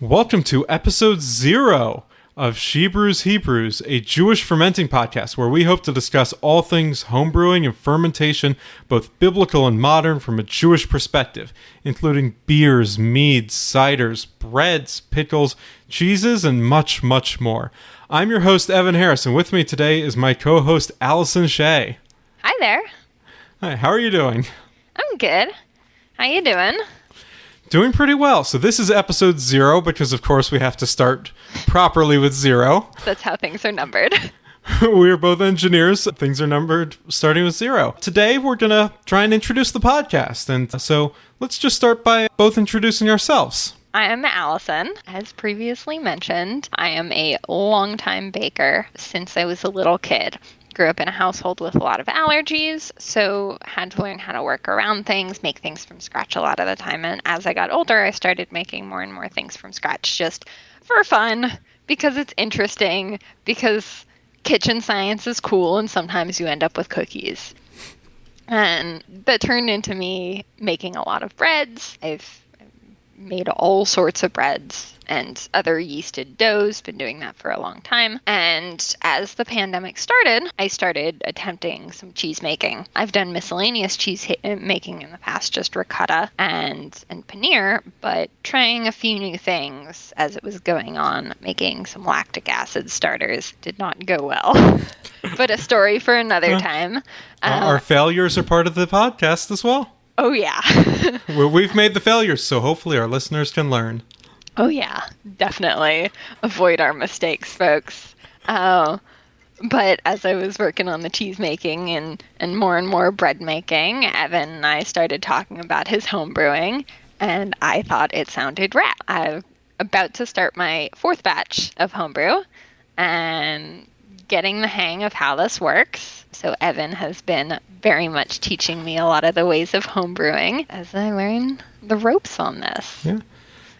Welcome to episode zero of She Brews Hebrews, a Jewish fermenting podcast where we hope to discuss all things homebrewing and fermentation, both biblical and modern, from a Jewish perspective, including beers, meads, ciders, breads, pickles, cheeses, and much, much more. I'm your host, Evan Harris, and with me today is my co host, Allison Shea. Hi there. Hi, how are you doing? I'm good. How you doing? Doing pretty well. So this is episode zero because, of course, we have to start properly with zero. That's how things are numbered. we are both engineers. Things are numbered starting with zero. Today, we're going to try and introduce the podcast. And so let's just start by both introducing ourselves. I am Allison. As previously mentioned, I am a longtime baker since I was a little kid grew up in a household with a lot of allergies, so had to learn how to work around things, make things from scratch a lot of the time. And as I got older, I started making more and more things from scratch just for fun because it's interesting, because kitchen science is cool, and sometimes you end up with cookies. And that turned into me making a lot of breads. I've made all sorts of breads and other yeasted doughs, been doing that for a long time. And as the pandemic started, I started attempting some cheese making. I've done miscellaneous cheese uh, making in the past, just ricotta and and paneer, but trying a few new things as it was going on, making some lactic acid starters did not go well. but a story for another time. Uh, Our failures are part of the podcast as well. Oh, yeah. well, We've made the failures, so hopefully our listeners can learn. Oh, yeah, definitely. Avoid our mistakes, folks. Uh, but as I was working on the cheese making and, and more and more bread making, Evan and I started talking about his home brewing, and I thought it sounded rad. I'm about to start my fourth batch of homebrew, and getting the hang of how this works. So Evan has been very much teaching me a lot of the ways of homebrewing as I learn the ropes on this. Yeah.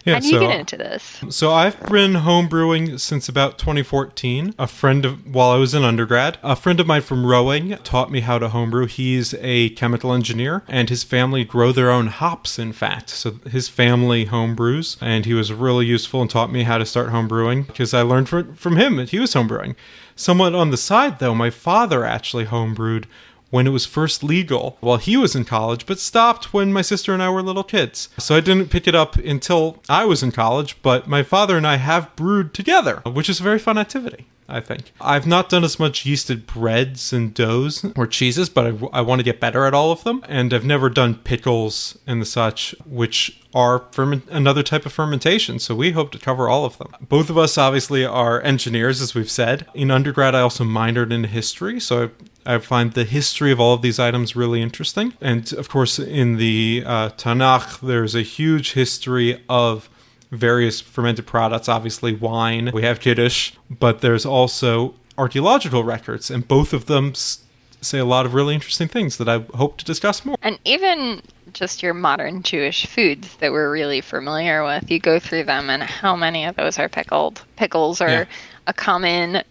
Yeah, How do you so, get into this? So I've been homebrewing since about 2014. A friend of while I was in undergrad, a friend of mine from rowing taught me how to homebrew. He's a chemical engineer, and his family grow their own hops. In fact, so his family homebrews, and he was really useful and taught me how to start homebrewing because I learned from from him. That he was homebrewing. Somewhat on the side, though, my father actually homebrewed when it was first legal while he was in college, but stopped when my sister and I were little kids. So I didn't pick it up until I was in college, but my father and I have brewed together, which is a very fun activity. I think. I've not done as much yeasted breads and doughs or cheeses, but I, I want to get better at all of them. And I've never done pickles and the such, which are ferment- another type of fermentation. So we hope to cover all of them. Both of us obviously are engineers, as we've said. In undergrad, I also minored in history. So I find the history of all of these items really interesting. And of course, in the uh, Tanakh, there's a huge history of various fermented products, obviously wine, we have Kiddush, but there's also archaeological records, and both of them say a lot of really interesting things that I hope to discuss more. And even just your modern Jewish foods that we're really familiar with, you go through them, and how many of those are pickled? Pickles are yeah. a common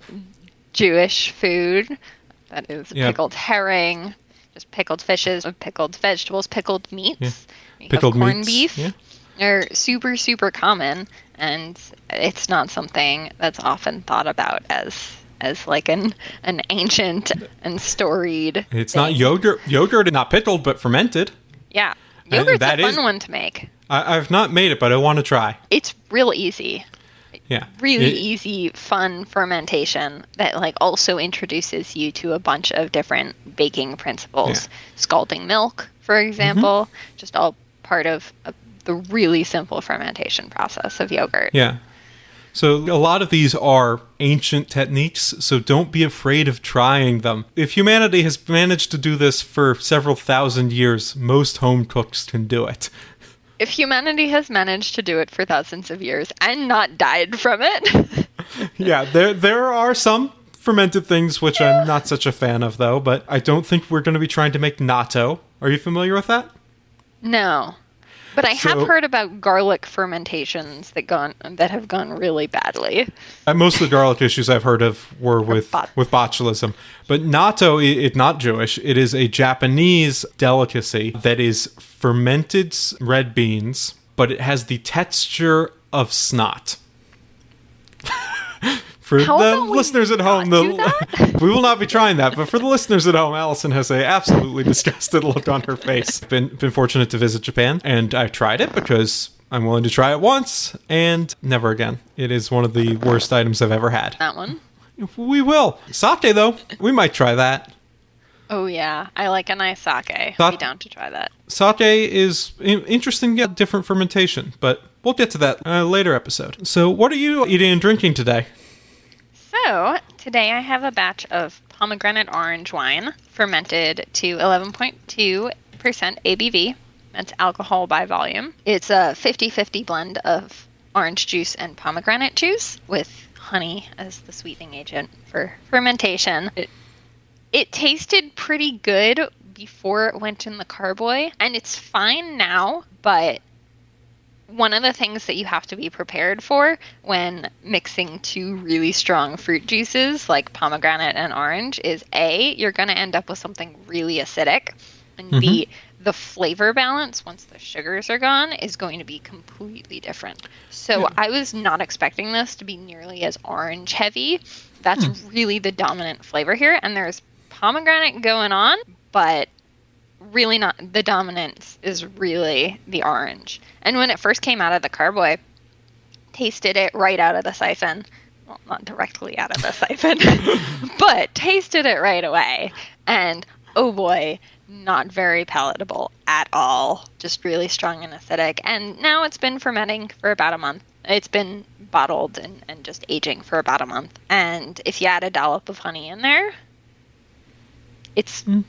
Jewish food that is yeah. pickled herring, just pickled fishes, uh, pickled vegetables, pickled meats, yeah. pickled corned meats. beef. Yeah. They're super, super common, and it's not something that's often thought about as as like an an ancient and storied. It's thing. not yogurt. Yogurt, not pickled, but fermented. Yeah, yogurt's a fun is, one to make. I, have not made it, but I want to try. It's real easy. Yeah. Really it, easy, fun fermentation that like also introduces you to a bunch of different baking principles. Yeah. Scalding milk, for example, mm-hmm. just all part of a, the really simple fermentation process of yogurt. Yeah. So a lot of these are ancient techniques, so don't be afraid of trying them. If humanity has managed to do this for several thousand years, most home cooks can do it if humanity has managed to do it for thousands of years and not died from it. yeah, there there are some fermented things which yeah. I'm not such a fan of though, but I don't think we're going to be trying to make natto. Are you familiar with that? No. But I so, have heard about garlic fermentations that gone that have gone really badly. Uh, most of the garlic issues I've heard of were with bot- with botulism. But natto, it's not Jewish. It is a Japanese delicacy that is fermented red beans, but it has the texture of snot. For How the listeners at home, the, we will not be trying that. But for the listeners at home, Allison has a absolutely disgusted look on her face. Been been fortunate to visit Japan, and I tried it because I'm willing to try it once and never again. It is one of the worst items I've ever had. That one. We will sake though. We might try that. Oh yeah, I like a nice sake. I'd be down to try that. Sake is interesting, yet different fermentation, but we'll get to that in a later episode. So, what are you eating and drinking today? So today I have a batch of pomegranate orange wine fermented to 11.2% ABV. That's alcohol by volume. It's a 50-50 blend of orange juice and pomegranate juice with honey as the sweetening agent for fermentation. It, it tasted pretty good before it went in the carboy, and it's fine now, but one of the things that you have to be prepared for when mixing two really strong fruit juices like pomegranate and orange is A, you're going to end up with something really acidic, and B, mm-hmm. the flavor balance once the sugars are gone is going to be completely different. So I was not expecting this to be nearly as orange heavy. That's hmm. really the dominant flavor here, and there's pomegranate going on, but really not the dominance is really the orange. And when it first came out of the carboy, tasted it right out of the siphon. Well, not directly out of the siphon, but tasted it right away. And oh boy, not very palatable at all. Just really strong and acidic. And now it's been fermenting for about a month. It's been bottled and, and just aging for about a month. And if you add a dollop of honey in there, it's mm.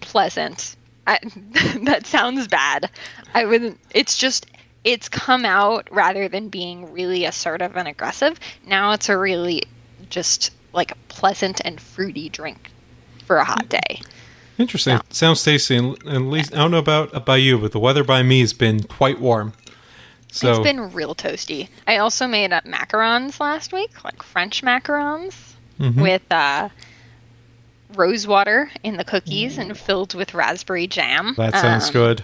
pleasant. I, that sounds bad. I wouldn't. It's just it's come out rather than being really assertive and aggressive. Now it's a really just like a pleasant and fruity drink for a hot day. Interesting. Sounds tasty. And at least I don't know about about you, but the weather by me has been quite warm. So It's been real toasty. I also made uh, macarons last week, like French macarons Mhm. with uh, rose water in the cookies and filled with raspberry jam. that sounds Um, good.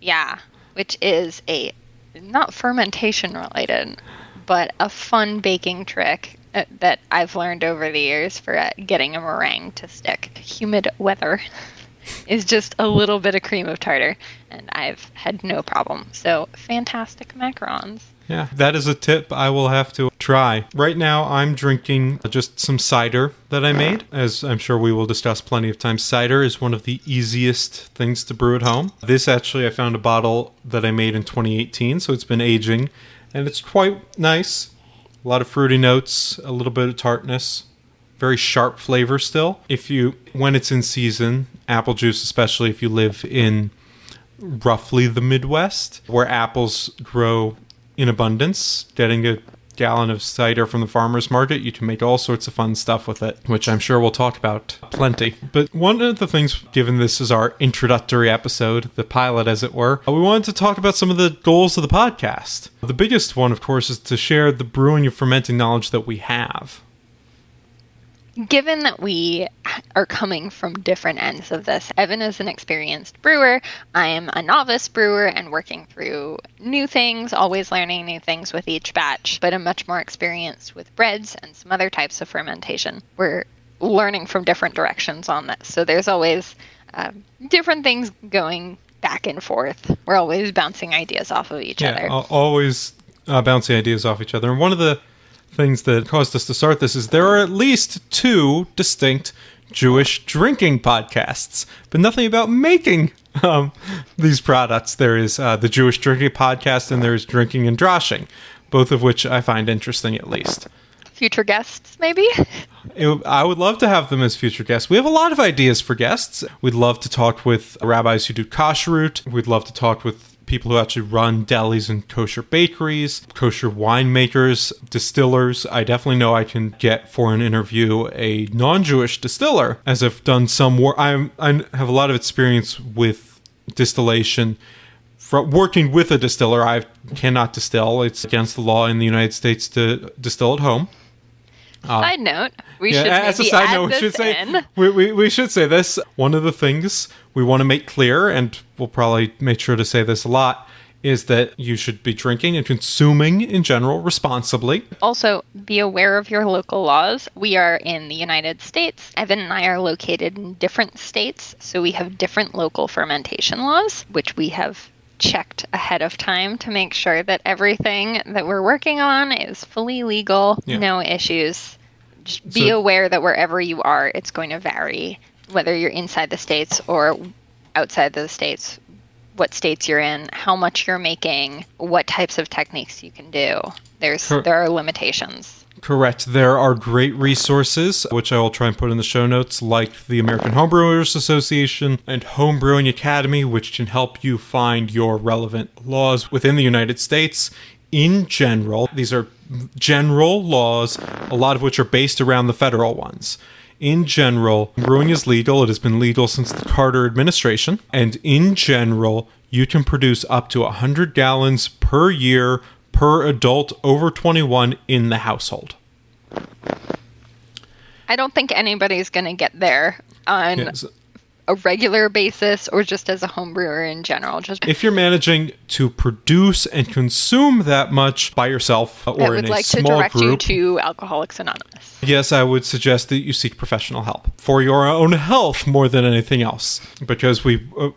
Yeah, which is a not fermentation related, but a fun baking trick uh, that I've learned over the years for uh, getting a meringue to stick. Humid weather is just a little bit of cream of tartar, and I've had no problem. So fantastic macarons. Yeah, that is a tip I will have to try. Right now, I'm drinking just some cider that I made. As I'm sure we will discuss plenty of times, cider is one of the easiest things to brew at home. This actually, I found a bottle that I made in 2018, so it's been aging, and it's quite nice. A lot of fruity notes, a little bit of tartness, very sharp flavor still. If you, when it's in season, apple juice, especially if you live in roughly the Midwest, where apples grow in abundance. Getting a gallon of cider from the farmer's market, you can make all sorts of fun stuff with it, which I'm sure we'll talk about plenty. But one of the things, given this is our introductory episode, the pilot as it were, we wanted to talk about some of the goals of the podcast. The biggest one, of course, is to share the brewing and fermenting knowledge that we have. Given that we are coming from different ends of this, Evan is an experienced brewer. I am a novice brewer and working through new things, always learning new things with each batch, but I'm much more experienced with breads and some other types of fermentation. We're learning from different directions on this. So there's always um, different things going back and forth. We're always bouncing ideas off of each other. always uh, bouncing ideas off each other. And one of the things that caused us to start this is there are at least two distinct Jewish drinking podcasts, but nothing about making um, these products. There is uh, the Jewish drinking podcast, and there's drinking and droshing, both of which I find interesting at least. Future guests, maybe? It, I would love to have them as future guests. We have a lot of ideas for guests. We'd love to talk with rabbis who do kashrut. We'd love to talk with people who actually run delis and kosher bakeries, kosher winemakers, distillers. I definitely know I can get for an interview a non-Jewish distiller, as I've done some work. I have a lot of experience with distillation. From working with a distiller, I cannot distill. It's against the law in the United States to distill at home. Ah. side note, we Yeah, should as a side note, we should say we, we, we should say this. One of the things we want to make clear, and we'll probably make sure to say this a lot, is that you should be drinking and consuming in general responsibly. Also, be aware of your local laws. We are in the United States. Evan and I are located in different states, so we have different local fermentation laws, which we have checked ahead of time to make sure that everything that we're working on is fully legal, Yeah. no issues. Just be So- aware that wherever you are, it's going to vary, whether you're inside the states or outside the states, what states you're in, how much you're making, what types of techniques you can do. There's there are limitations. Correct. There are great resources, which I will try and put in the show notes, like the American Homebrewers Association and Homebrewing Academy, which can help you find your relevant laws within the United States in general. These are general laws, a lot of which are based around the federal ones. In general, brewing is legal. It has been legal since the Carter administration. And in general, you can produce up to 100 gallons per year per adult over 21 in the household. I don't think anybody's going to get there on Yes. a regular basis or just as a home brewer in general. Just If you're managing to produce and consume that much by yourself I or would in a like to small direct you group, to Alcoholics Anonymous. yes, I would suggest that you seek professional help for your own health more than anything else, because we uh,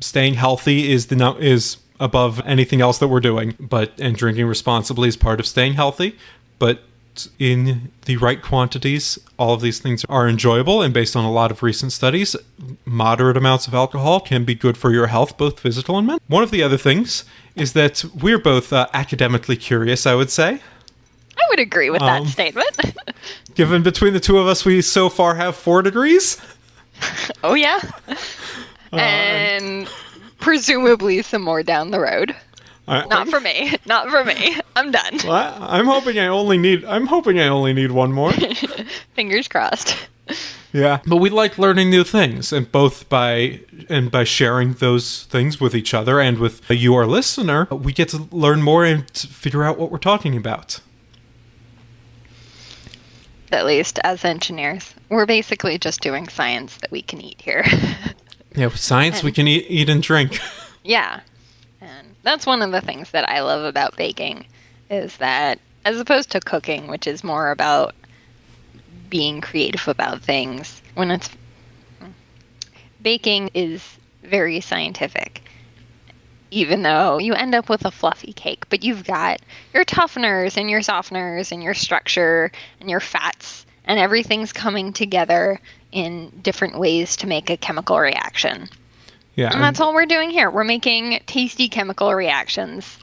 staying healthy is the is above anything else that we're doing. But and drinking responsibly is part of staying healthy, but in the right quantities, all of these things are enjoyable. And based on a lot of recent studies, moderate amounts of alcohol can be good for your health, both physical and mental. One of the other things is that we're both uh, academically curious, I would say. I would agree with that Um, statement. Given between the two of us, we so far have four degrees. oh, yeah. Uh, and presumably some more down the road. I, Not for me. Not for me. I'm done. Well, I, I'm hoping I only need. I'm hoping I only need one more. Fingers crossed. Yeah, but we like learning new things, and both by and by sharing those things with each other and with you, our listener, we get to learn more and figure out what we're talking about. At least as engineers, we're basically just doing science that we can eat here. Yeah, with science, we can eat, eat and drink. Yeah. And that's one of the things that I love about baking is that as opposed to cooking, which is more about being creative about things, when it's baking is very scientific. Even though you end up with a fluffy cake, but you've got your tougheners and your softeners and your structure and your fats, and everything's coming together in different ways to make a chemical reaction. Yeah, And that's all we're doing here. We're making tasty chemical reactions.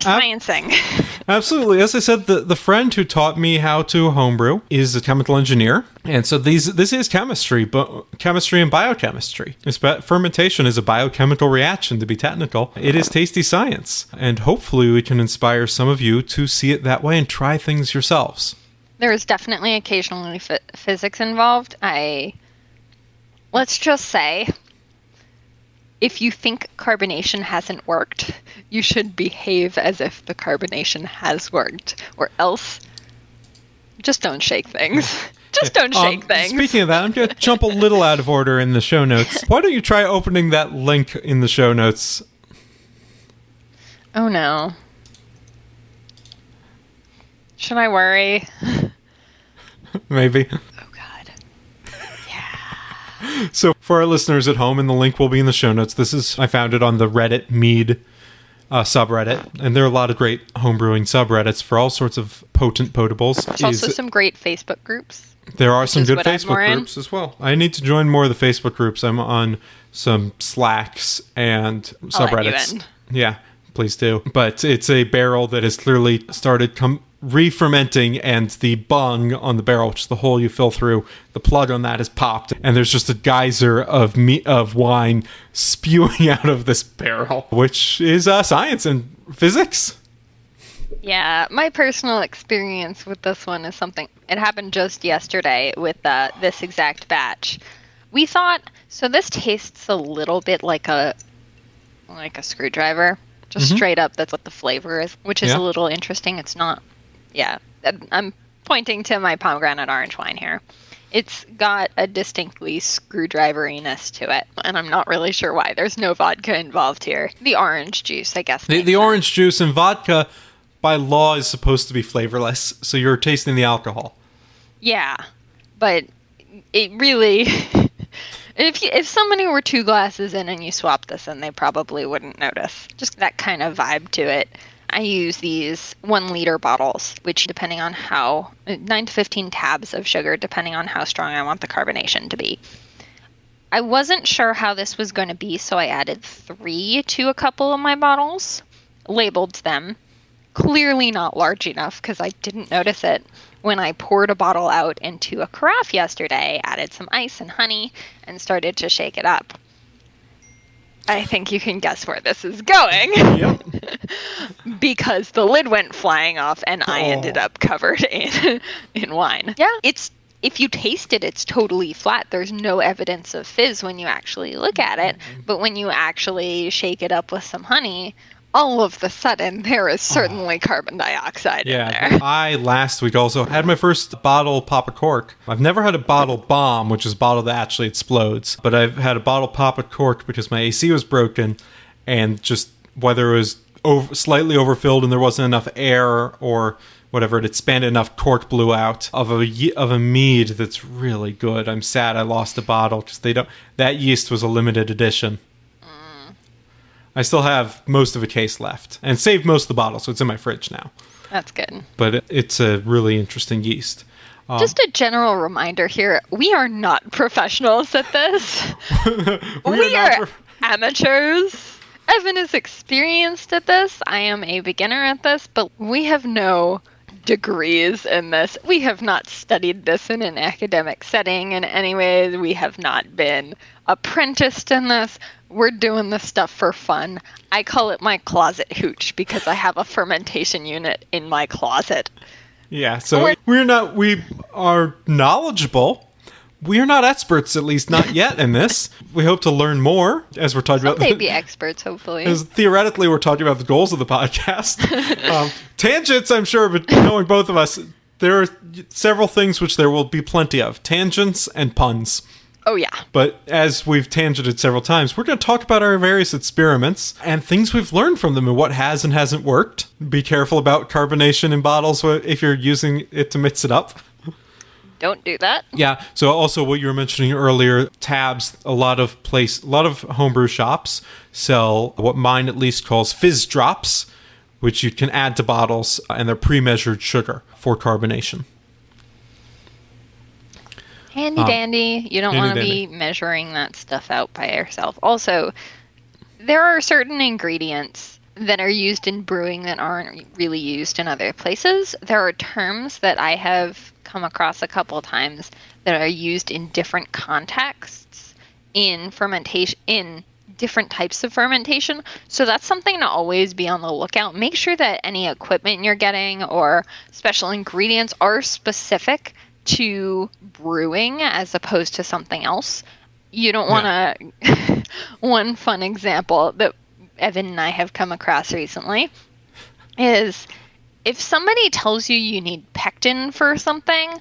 Sciencing. Absolutely. As I said, the, the friend who taught me how to homebrew is a chemical engineer. And so these this is chemistry, but chemistry and biochemistry. It's fermentation is a biochemical reaction to be technical. It is tasty science. And hopefully we can inspire some of you to see it that way and try things yourselves. There is definitely occasionally ph- physics involved. I. Let's just say. If you think carbonation hasn't worked, you should behave as if the carbonation has worked, or else just don't shake things. Just don't shake Um, things. Speaking of that, I'm going to jump a little out of order in the show notes. Why don't you try opening that link in the show notes? oh no. Should I worry? Maybe. Oh god. Yeah. so for our listeners at home, and the link will be in the show notes. This is I found it on the Reddit Mead uh, subreddit, and there are a lot of great homebrewing subreddits for all sorts of potent potables. There's also some great Facebook groups. there are some good Facebook groups as well. I need to join more of the Facebook groups. I'm on some Slacks and I'll let you subreddits. Yeah, please do. But it's a barrel that has clearly started com- re-fermenting, and the bung on the barrel, which is the hole you fill through, the plug on that has popped, and there's just a geyser of meat of wine spewing out of this barrel, which is uh, science and physics. Yeah, my personal experience with this one is something. It happened just yesterday with uh, this exact batch. We thought so. This tastes a little bit like a like a screwdriver, just straight up. That's what the flavor is, which is Mm-hmm. Yeah. a little interesting. It's not. Yeah, I'm- pointing to my pomegranate orange wine here. It's got a distinctly screwdriveriness to it, and I'm not really sure why. There's no vodka involved here. The orange juice, I guess. The, the orange juice and vodka, by law, is supposed to be flavorless, so you're tasting the alcohol. Yeah, but it really. If you, if somebody were two glasses in and you swapped this in, they probably wouldn't notice. Just that kind of vibe to it. I use these one liter bottles, which depending on how nine to fifteen tabs of sugar, depending on how strong I want the carbonation to be. I wasn't sure how this was going to be, so I added three to a couple of my bottles, labeled them. Clearly not large enough because I didn't notice it when I poured a bottle out into a carafe yesterday, added some ice and honey, and started to shake it up. I think you can guess where this is going Yep. because the lid went flying off and I Oh. ended up covered in in wine. Yeah, it's if you taste it, it's totally flat. There's no evidence of fizz when you actually look at it, mm-hmm. but when you actually shake it up with some honey, all of the sudden there is ah. certainly carbon dioxide in Yeah, there. I last week also had my first bottle pop a cork. I've never had a bottle bomb, which is a bottle that actually explodes, but I've had a bottle pop a cork because my AC was broken, and just whether it was over, slightly overfilled and there wasn't enough air or whatever, it expanded enough. Cork blew out of a of a mead that's really good. I'm sad I lost a bottle because they don't. That yeast was a limited edition. I still have most of a case left and saved most of the bottle, so it's in my fridge now That's good. but it- it's a really interesting yeast. Um, Just a general reminder here we are not professionals at this. we not are prof- amateurs. Evan is experienced at this. I am a beginner at this, but we have no degrees in this. We have not studied this in an academic setting in any way. We have not been apprenticed in this. We're doing this stuff for fun. I call it my closet hooch because I have a fermentation unit in my closet. yeah, so We're- we're not we are knowledgeable. We are not experts, at least not yet, in this. We hope to learn more as we're talking Someday about. be experts, hopefully. As theoretically, we're talking about the goals of the podcast. um, tangents, I'm sure, but knowing both of us, there are several things which there will be plenty of tangents and puns. Oh yeah. But as we've tangented several times, we're going to talk about our various experiments and things we've learned from them and what has and hasn't worked. Be careful about carbonation in bottles if you're using it to mix it up. Don't do that. Yeah. So also what you were mentioning earlier, tabs. A lot of place, a lot of homebrew shops sell what mine at least calls fizz drops, which you can add to bottles, and they're pre-measured sugar for carbonation. Handy Um, dandy. You don't want to be measuring that stuff out by yourself. Also, there are certain ingredients that are used in brewing that aren't really used in other places. There are terms that I have come across a couple times that are used in different contexts in fermentation in different types of fermentation. So that's something to always be on the lookout. Make sure that any equipment you're getting or special ingredients are specific to brewing as opposed to something else. You don't want to. one fun example that Evan and I have come across recently is if somebody tells you you need pectin for something,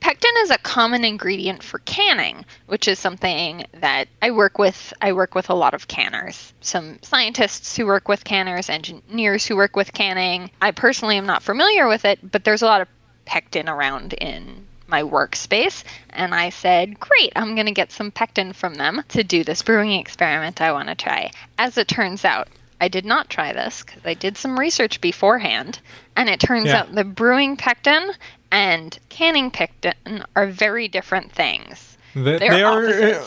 pectin is a common ingredient for canning, which is something that I work with. I work with a lot of canners, some scientists who work with canners, engineers who work with canning. I personally am not familiar with it, but there's a lot of pectin around in my workspace and I said, "Great, I'm going to get some pectin from them to do this brewing experiment I want to try." As it turns out, I did not try this cuz I did some research beforehand, and it turns Yeah. out the brewing pectin and canning pectin are very different things. They, They're they are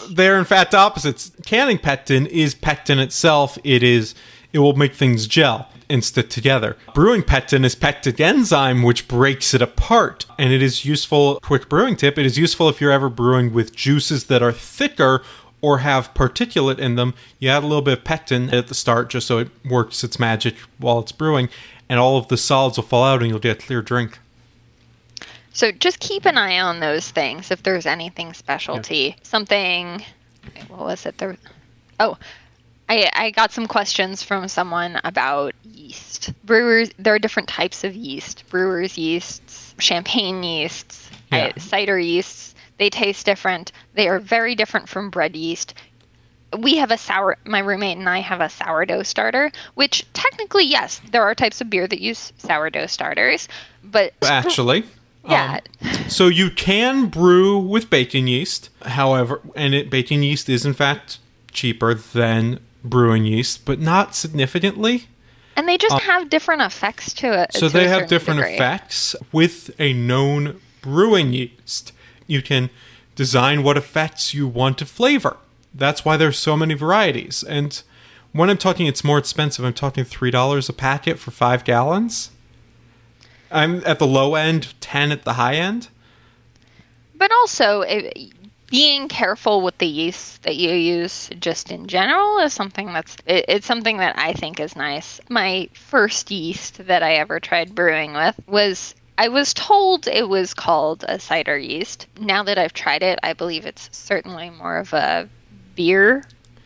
they're in fact opposites. Canning pectin is pectin itself. It is it will make things gel stick together. Brewing pectin is pectic enzyme which breaks it apart, and it is useful. Quick brewing tip: it is useful if you're ever brewing with juices that are thicker or have particulate in them. You add a little bit of pectin at the start just so it works its magic while it's brewing, and all of the solids will fall out, and you'll get a clear drink. So just keep an eye on those things if there's anything specialty. Something wait, what was it? There Oh, I I got some questions from someone about yeast. Brewers there are different types of yeast. Brewers yeasts, champagne yeasts, Yeah. uh, cider yeasts. They taste different. They are very different from bread yeast. We have a sour, my roommate and I have a sourdough starter, which technically, yes, there are types of beer that use sourdough starters, but Actually, yeah, so you can brew with baking yeast. However, and it, baking yeast is in fact cheaper than brewing yeast, but not significantly. and they just um, have different effects to it. So to they have different degree. effects with a known brewing yeast. You can design what effects you want to flavor. That's why there's so many varieties. And when I'm talking it's more expensive, I'm talking $3 a packet for 5 gallons. I'm at the low end, 10 at the high end. But also, it, being careful with the yeast that you use, just in general, is something that's it, it's something that I think is nice. My first yeast that I ever tried brewing with was. I was told it was called a cider yeast. Now that I've tried it, I believe it's certainly more of a beer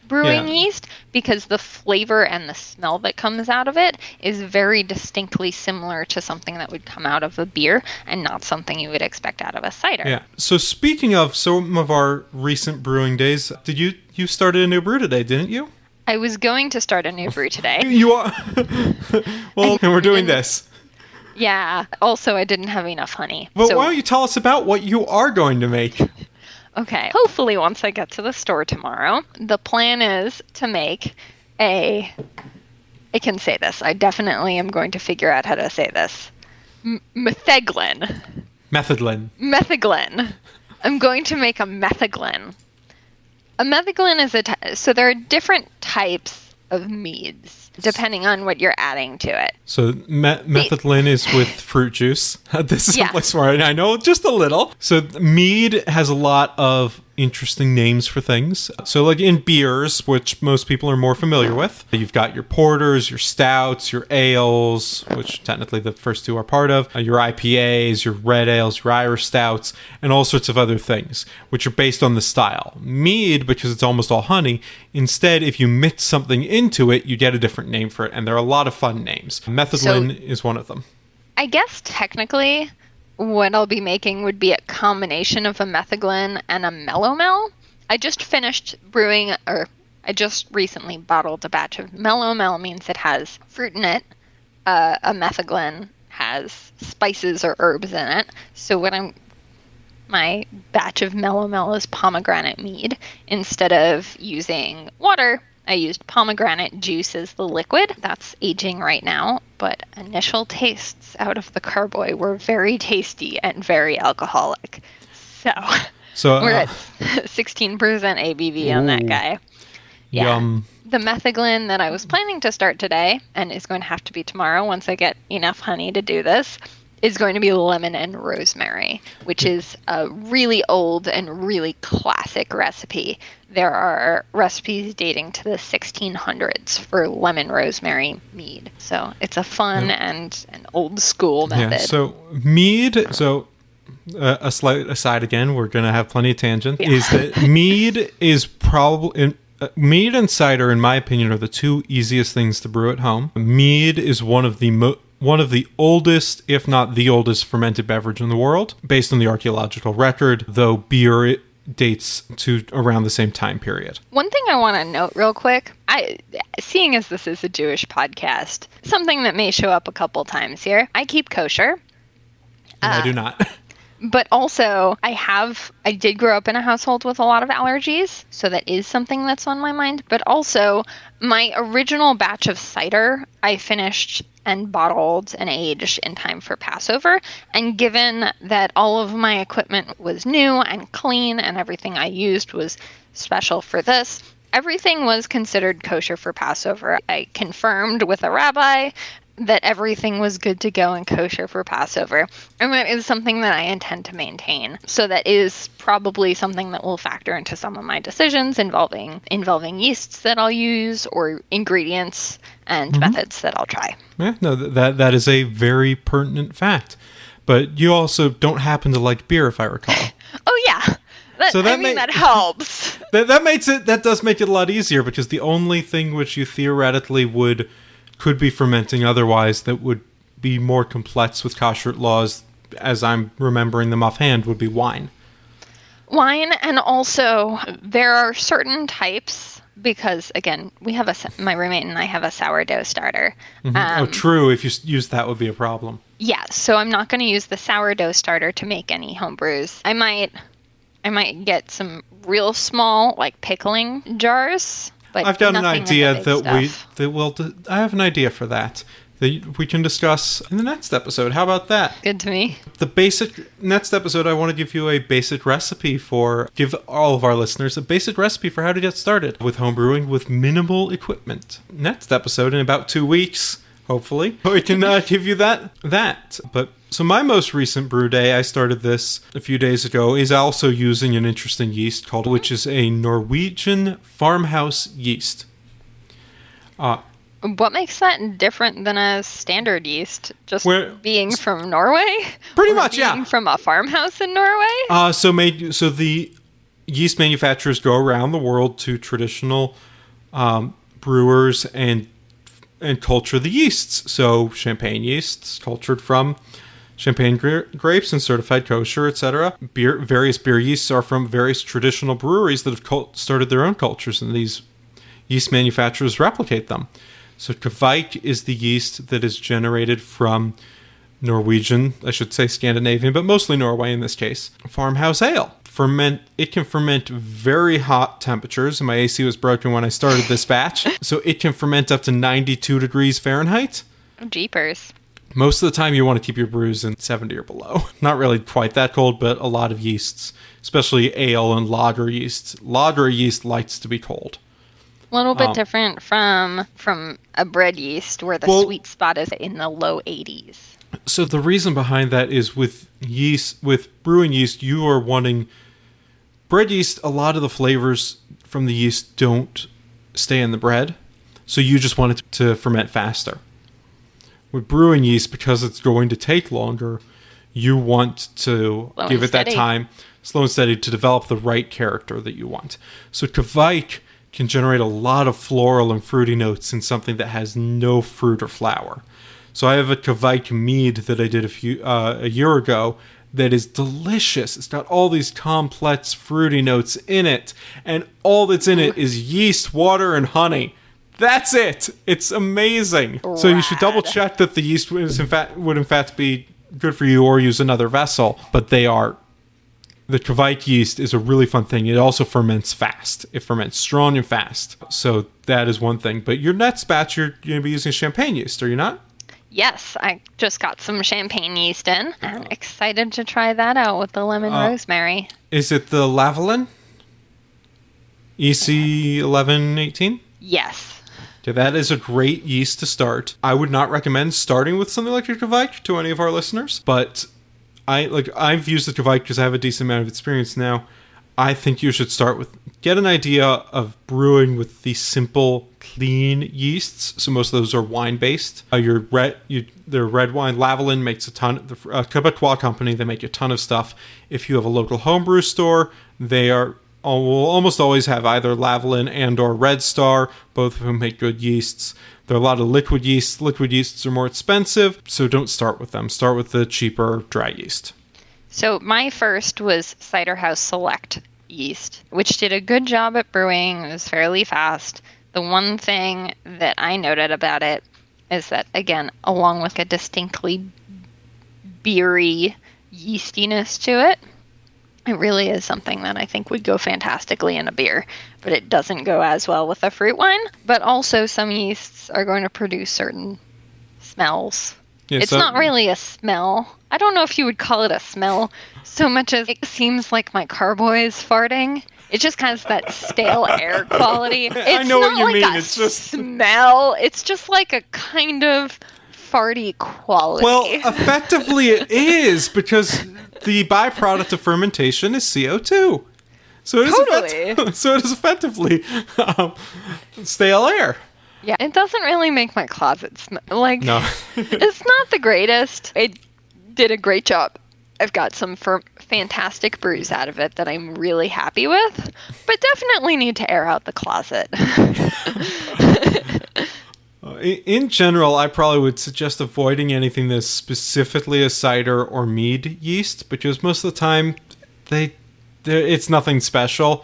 brewing Yeah. yeast because the flavor and the smell that comes out of it is very distinctly similar to something that would come out of a beer and not something you would expect out of a cider. Yeah. So speaking of some of our recent brewing days, did you you started a new brew today, didn't you? I was going to start a new brew today. You are. well, and we're doing this. Yeah. Also, I didn't have enough honey. But so, why don't you tell us about what you are going to make? Okay. Hopefully, once I get to the store tomorrow, the plan is to make a. I can say this. I definitely am going to figure out how to say this. M- metheglin. Methodlin. Metheglin. I'm going to make a metheglin. A metheglin is a ty- so there are different types of meads depending on what you're adding to it. So me- methodlin is with fruit juice. this is Yeah. a place where I know just a little. So mead has a lot of interesting names for things. So like in beers, which most people are more familiar with, you've got your porters, your stouts, your ales, which technically the first two are part of, uh, your IPAs, your red ales, your Irish stouts, and all sorts of other things, which are based on the style. Mead, because it's almost all honey, instead, if you mix something into it, you get a different name for it, and there are a lot of fun names. Methodlin is one of them. I guess technically, what I'll be making would be a combination of a metheglin and a melomel. I just finished brewing, or I just recently bottled a batch of melomel. Means it has fruit in it. Uh, a metheglin has spices or herbs in it. So when I'm my batch of melomel is pomegranate mead. Instead of using water, I used pomegranate juice as the liquid. That's aging right now, but initial tastes out of the carboy were very tasty and very alcoholic. So So, we're uh, at 16% ABV on that guy. Yeah. yum. The metheglin that I was planning to start today, and is going to have to be tomorrow once I get enough honey to do this, is going to be lemon and rosemary, which is a really old and really classic recipe. There are recipes dating to the 1600s for lemon rosemary mead. So it's a fun and an old school method. Yeah. So mead. So uh, a slight aside again, we're gonna have plenty of tangent. Is that mead is probably. In, uh, mead and cider, in my opinion, are the two easiest things to brew at home. Mead is one of the mo- one of the oldest, if not the oldest, fermented beverage in the world, based on the archaeological record. Though beer dates to around the same time period. One thing I want to note real quick, I seeing as this is a Jewish podcast, something that may show up a couple times here. I keep kosher, And Uh, I do not. but also I have I did grow up in a household with a lot of allergies, so that is something that's on my mind, but also my original batch of cider I finished and bottled and aged in time for Passover. And given that all of my equipment was new and clean and everything I used was special for this, everything was considered kosher for Passover. I confirmed with a rabbi that everything was good to go and kosher for Passover. And that is something that I intend to maintain. So that is probably something that will factor into some of my decisions involving involving yeasts that I'll use or ingredients and mm-hmm. methods that I'll try. Yeah, no, that that is a very pertinent fact. But you also don't happen to like beer, if I recall. Oh yeah. That, So I that mean may- that helps. that that makes it that does make it a lot easier because the only thing which you theoretically would could be fermenting otherwise that would be more complex with kashrut laws, as I'm remembering them offhand, would be wine. wine and also there are certain types because again we have a my roommate and i have a sourdough starter oh, um, true. If you use that, would be a problem. yeah so i'm not going to use the sourdough starter to make any home brews i might i might get some real small like pickling jars but I've got an nothing in the idea that we that will. I have an idea for that that we can discuss in the next episode. How about that? good to me The basic next episode, I want to give you a basic recipe for give all of our listeners a basic recipe for how to get started with homebrewing with minimal equipment. Next episode in about two weeks, hopefully, we can uh, give you that that. But so my most recent brew day, I started this a few days ago, is also using an interesting yeast called, which is a Norwegian farmhouse yeast. Uh, what makes that different than a standard yeast just Where- being from norway Pretty Or much, yeah. from a farmhouse in norway Uh, so made so the yeast manufacturers go around the world to traditional um, brewers and and culture the yeasts. So champagne yeasts cultured from champagne gra- grapes and certified kosher, etc. Beer, various beer yeasts are from various traditional breweries that have cult- started their own cultures, and these yeast manufacturers replicate them. So Kveik is the yeast that is generated from Norwegian, I should say Scandinavian, but mostly Norway in this case. Farmhouse ale. Ferment it can ferment very hot temperatures. My AC was broken when I started this batch. So it can ferment up to 92 degrees Fahrenheit. jeepers Most of the time you want to keep your brews in 70 or below. Not really quite that cold, but a lot of yeasts, especially ale and lager yeasts. Lager yeast likes to be cold. a little bit Um, different from from a bread yeast where the Well- sweet spot is in the low 80s So the reason behind that is with yeast, with brewing yeast, you are wanting bread yeast. A lot of the flavors from the yeast don't stay in the bread, so you just want it to ferment faster. With brewing yeast, because it's going to take longer, you want to Slow give it that time, slow and steady, to develop the right character that you want. So Kveik can generate a lot of floral and fruity notes in something that has no fruit or flower. So I have a Kveik mead that I did a few uh, a year ago that is delicious. It's got all these complex fruity notes in it, and all that's in it is yeast, water, and honey. That's it. It's amazing. So you should double check that the yeast is in fact would in fact be good for you, or use another vessel. But they are. The Kveik yeast is a really fun thing. It also ferments fast. It ferments strong and fast. So that is one thing. But your next batch, you're going to be using champagne yeast, are you not? yes i just got some champagne yeast in and excited to try that out with the lemon Uh, rosemary Is it the Lalvin? E EC eleven eighteen? yes Okay, that is a great yeast to start. I would not recommend starting with something like your Kveik to any of our listeners, but I like I've used the Kveik because I have a decent amount of experience now. I think you should start with get an idea of brewing with the simple, clean yeasts. So most of those are wine based. Uh, your red, you, their red wine, Lalvin makes a ton. The uh, Quebecois company they make a ton of stuff. If you have a local homebrew store, they are will almost always have either Lalvin and or Red Star, both of whom make good yeasts. There are a lot of liquid yeasts. Liquid yeasts are more expensive, so don't start with them. Start with the cheaper dry yeast. So my first was Cider House Select yeast, which did a good job at brewing. It was fairly fast. The one thing that I noted about it is that again, along with a distinctly beery yeastiness to it, it really is something that I think would go fantastically in a beer, but it doesn't go as well with a fruit wine. But also, some yeasts are going to produce certain smells Yeah, it's so- not really a smell. I don't know if you would call it a smell so much as it seems like my carboy is farting. It just has that stale air quality. It's I know what not you like mean, A it's just- smell. It's just like a kind of farty quality. Well, effectively it is because the byproduct of fermentation is CO2. So it is Totally. effect- so it is effectively um, stale air. yeah, it doesn't really make my closet smell like. No. it's not the greatest. It did a great job. I've got some fer- fantastic brews out of it that I'm really happy with, but definitely need to air out the closet. Uh, in- general, I probably would suggest avoiding anything that's specifically a cider or mead yeast because most of the time they it's nothing special,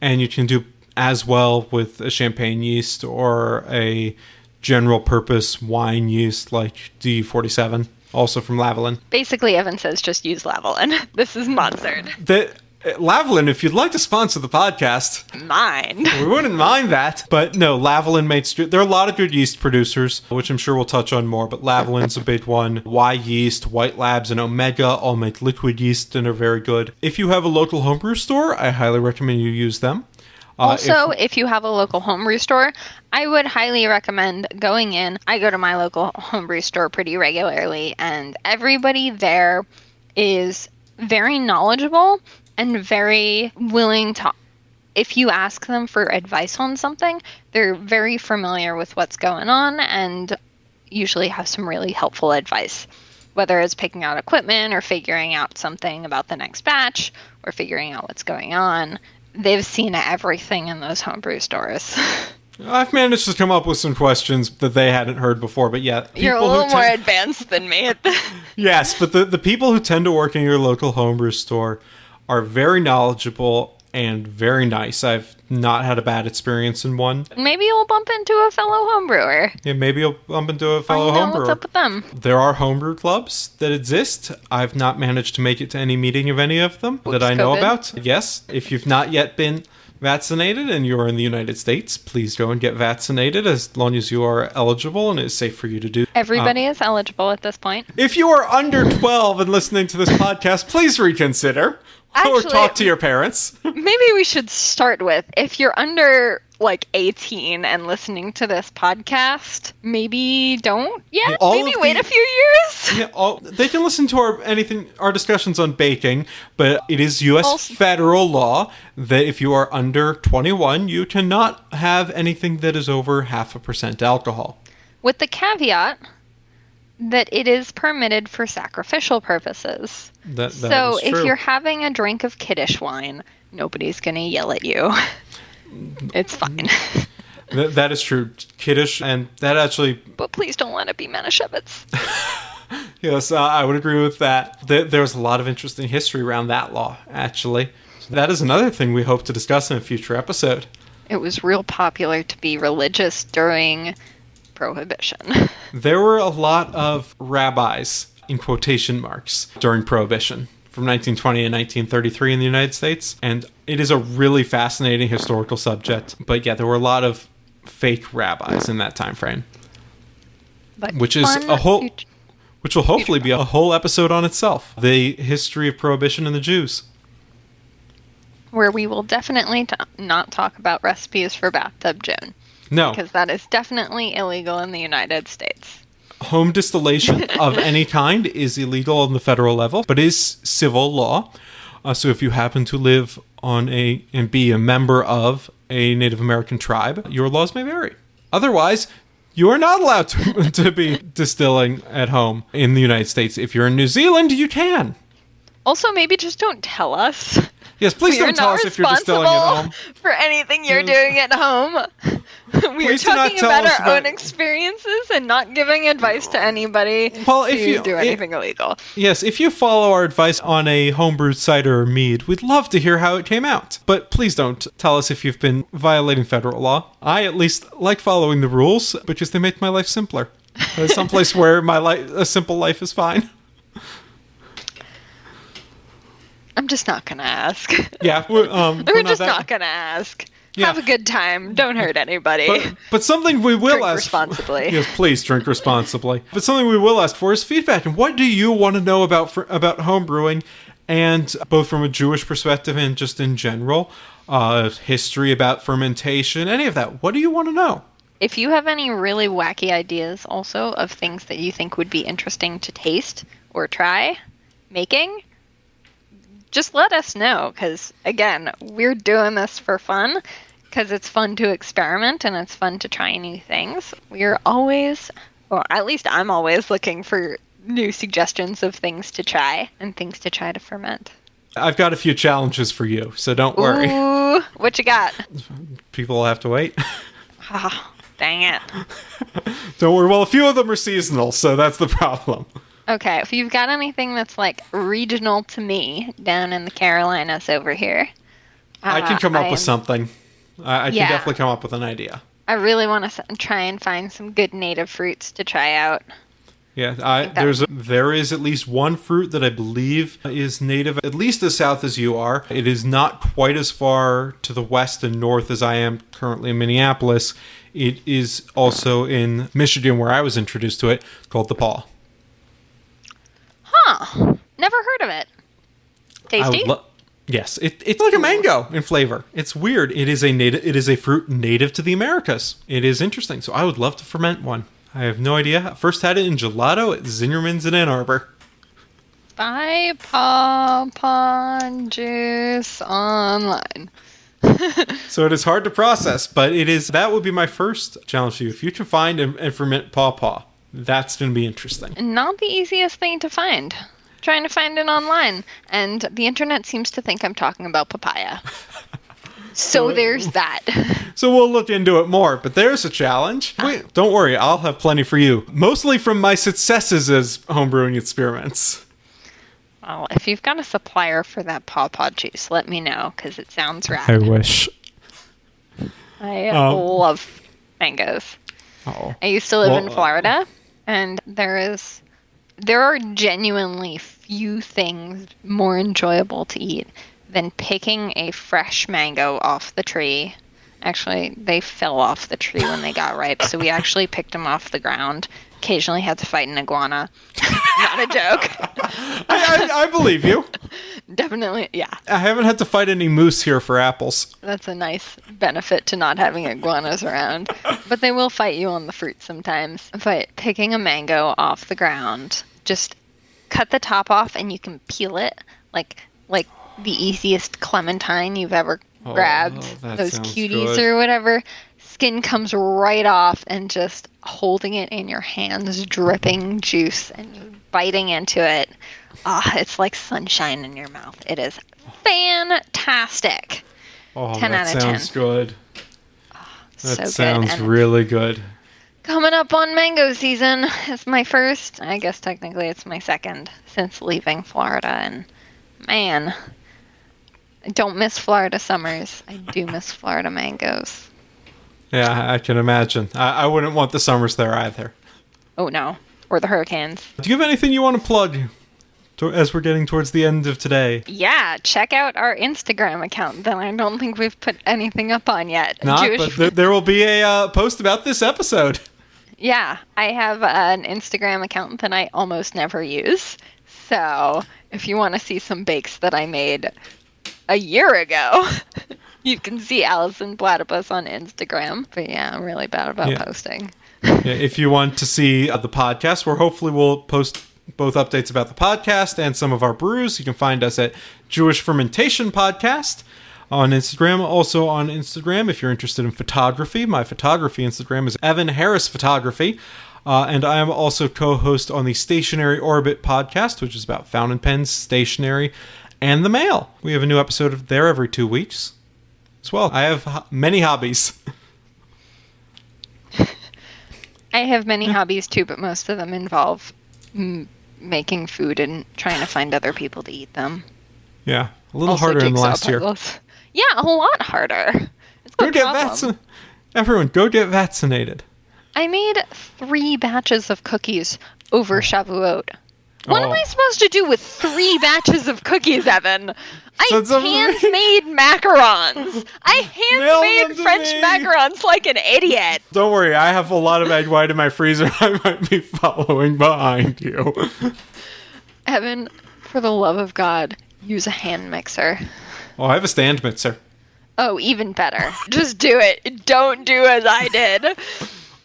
and you can do as well with a champagne yeast or a general purpose wine yeast like D47, also from Lalvin. Basically, Evan says just use Lalvin. This is sponsored. The, uh, Lalvin, if you'd like to sponsor the podcast, Mine. we wouldn't mind that. But no, Lalvin makes there are a lot of good yeast producers, which I'm sure we'll touch on more. But Lalvin's a big one. Wyeast, White Labs, and Omega all make liquid yeast and are very good. If you have a local homebrew store, I highly recommend you use them. Uh, if- Also, if, you have a local homebrew store, I would highly recommend going in. I go to my local homebrew store pretty regularly, and everybody there is very knowledgeable and very willing to. If you ask them for advice on something, they're very familiar with what's going on and usually have some really helpful advice. Whether it's picking out equipment or figuring out something about the next batch or figuring out what's going on, they've seen everything in those homebrew stores. I've managed to come up with some questions that they hadn't heard before, but yeah, You're a people who little more advanced than me. Yes, but the, the people who tend to work in your local homebrew store are very knowledgeable and very nice. I've not had a bad experience in one. Maybe you'll bump into a fellow homebrewer. Yeah, maybe you'll bump into a fellow know what's homebrewer. up with them. There are homebrew clubs that exist. I've not managed to make it to any meeting of any of them that I know COVID. about. Yes, if you've not yet been vaccinated and you're in the United States, please go and get vaccinated as long as you are eligible and it's safe for you to do. Uh, Everybody is eligible at this point. If you are under 12 and listening to this podcast, please reconsider or talk to your parents. Maybe we should start with if you're under like 18 and listening to this podcast, maybe don't yet. All maybe wait the- a few years. Yeah, all, they can listen to our anything our discussions on baking, but it is U.S. Also- federal law that if you are under 21, you cannot have anything that is over half a percent alcohol. With the caveat that it is permitted for sacrificial purposes. That, that so if you're having a drink of kiddush wine, nobody's going to yell at you. it's fine. That- that is true, kiddush, and that actually but please don't let it be Manischewitz. Yes, uh, I would agree with that. There, there's a lot of interesting history around that law, actually. That is another thing we hope to discuss in a future episode. It was real popular to be religious during Prohibition. There were a lot of rabbis, in quotation marks, during Prohibition from 1920 and 1933 in the United States. And it is a really fascinating historical subject. But yeah, there were a lot of fake rabbis in that time frame, But Which is a whole- fut- which will hopefully be a whole episode on itself. The history of Prohibition and the Jews. where we will definitely t- not talk about recipes for bathtub gin No, because that is definitely illegal in the United States. home distillation of any kind is illegal on the federal level, but is civil law. Uh, so if you happen to live on a and be a member of a Native American tribe, your laws may vary. Otherwise, you are not allowed to, to be distilling at home in the United States. If you're in New Zealand, you can. Also, maybe just don't tell us. Yes, please we don't tell us if you're distilling at home. for anything you're doing at home. we are Please not talking about our about- own experiences and not giving advice to anybody Well, if you- do anything illegal. Yes, if you follow our advice on a homebrewed cider or mead, we'd love to hear how it came out. But please don't tell us if you've been violating federal law. I at least like following the rules because they make my life simpler. There's some place where my life, a simple life is fine. I'm just not gonna ask. Yeah, we're, um, We're, we're just that- not gonna ask. Yeah. Have a good time. Don't hurt anybody. But, but something we will Drink ask responsibly. yes, please drink responsibly. But something we will ask for is feedback. And what do you want to know about for, about home brewing, and both from a Jewish perspective and just in general, uh, history about fermentation, any of that? What do you want to know? If you have any really wacky ideas also of things that you think would be interesting to taste or try making, just let us know because again, we're doing this for fun because it's fun to experiment and it's fun to try new things. We're always, or at least I'm always looking for new suggestions of things to try and things to try to ferment. I've got a few challenges for you, so don't worry. Ooh, what you got? People will have to wait. Ah, dang it. don't worry. Well, a few of them are seasonal, so that's the problem. Okay, if you've got anything that's like regional to me down in the Carolinas over here, I can uh, come up I with am- something. I, I Yeah. can definitely come up with an idea. I really want to try and find some good native fruits to try out. Yeah, I, there's a, there is at least one fruit that I believe is native, at least as south as you are. It is not quite as far to the west and north as I am currently in Minneapolis. It is also in Michigan, where I was introduced to it, called the paw. Huh? Never heard of it. Tasty. would lo- yes, it, it's like a mango in flavor. It's weird. It is a native. It is a fruit native to the Americas. It is interesting. So I would love to ferment one. I have no idea. First had it in gelato at Zingerman's in Ann Arbor. Buy pawpaw juice online. So it is hard to process, but it is that would be my first challenge to you. If you can find and, and ferment pawpaw, that's going to be interesting. Not the easiest thing to find. Trying to find it online, and the internet seems to think I'm talking about papaya. So there's that. So we'll look into it more, but there's a challenge. Wait, don't worry, I'll have plenty for you. Mostly from my successes as homebrewing experiments. Well, if you've got a supplier for that pawpaw juice, let me know because it sounds rad. I wish. I Um, love mangoes. Oh. I used to live in Well, uh, Florida, and there is there are genuinely few things more enjoyable to eat than picking a fresh mango off the tree. Actually, they fell off the tree when they got ripe, so we actually picked them off the ground. Occasionally had to fight an iguana. Not a joke. I, I, I believe you. Definitely, yeah. I haven't had to fight any moose here for apples. That's a nice benefit to not having iguanas around. But they will fight you on the fruit sometimes. But picking a mango off the ground, just cut the top off and you can peel it like like the easiest clementine you've ever Oh, grabbed. that Those cuties good. or whatever. Skin comes right off and just holding it in your hands, dripping juice and biting into it. Ah, it's like sunshine in your mouth. It is fantastic. Oh, 10 that out of sounds 10. good. That so sounds good. Really good. coming up on mango season. It's my first. I guess technically it's my second since leaving Florida. And man, I don't miss Florida summers. I do miss Florida mangoes. Yeah, I can imagine. I, I wouldn't want the summers there either. Oh no, or the hurricanes. Do you have anything you want to plug to, as we're getting towards the end of today? Yeah, check out our Instagram account that I don't think we've put anything up on yet. Not, Jewish but there, there will be a uh, post about this episode. Yeah, I have an Instagram account that I almost never use. So if you want to see some bakes that I made a year ago, you can see Allison Platypus on Instagram. But yeah, I'm really bad about Yeah. posting. If you want to see uh, the podcast, where hopefully we'll post both updates about the podcast and some of our brews, you can find us at Jewish Fermentation Podcast on Instagram. Also on Instagram, if you're interested in photography, my photography Instagram is Evan Harris Photography. Uh, and I am also co-host on the Stationary Orbit podcast, which is about fountain pens, stationery, and the mail. We have a new episode of there every two weeks as well. I have many hobbies. I have many hobbies too, but most of them involve mm, making food and trying to find other people to eat them. yeah, a little Also harder than last year. Yeah, a lot harder. It's Go get vaccinated. Everyone, go get vaccinated. I made three batches of cookies over Shavuot. What am Oh. I supposed to do with three batches of cookies, Evan? I hand-made macarons. I hand-made French me. macarons like an idiot. Don't worry, I have a lot of egg white in my freezer. I might be following behind you. Evan, for the love of God, use a hand mixer. Oh, I have a stand mixer. Oh, even better. Just do it. Don't do as I did.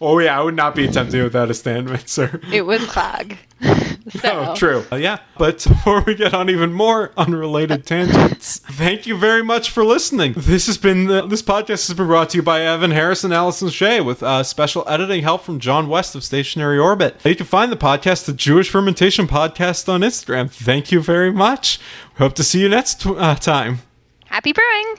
Oh yeah, I would not be attempting without a stand mixer. It was clog. So, Oh, true. Uh, yeah, but before we get on even more unrelated tangents, thank you very much for listening. This has been the, this podcast has been brought to you by Evan Harris and Allison Shea with uh, special editing help from John West of Stationary Orbit. You can find the podcast, the Jewish Fermentation Podcast, on Instagram. Thank you very much. We hope to see you next uh, time. Happy brewing!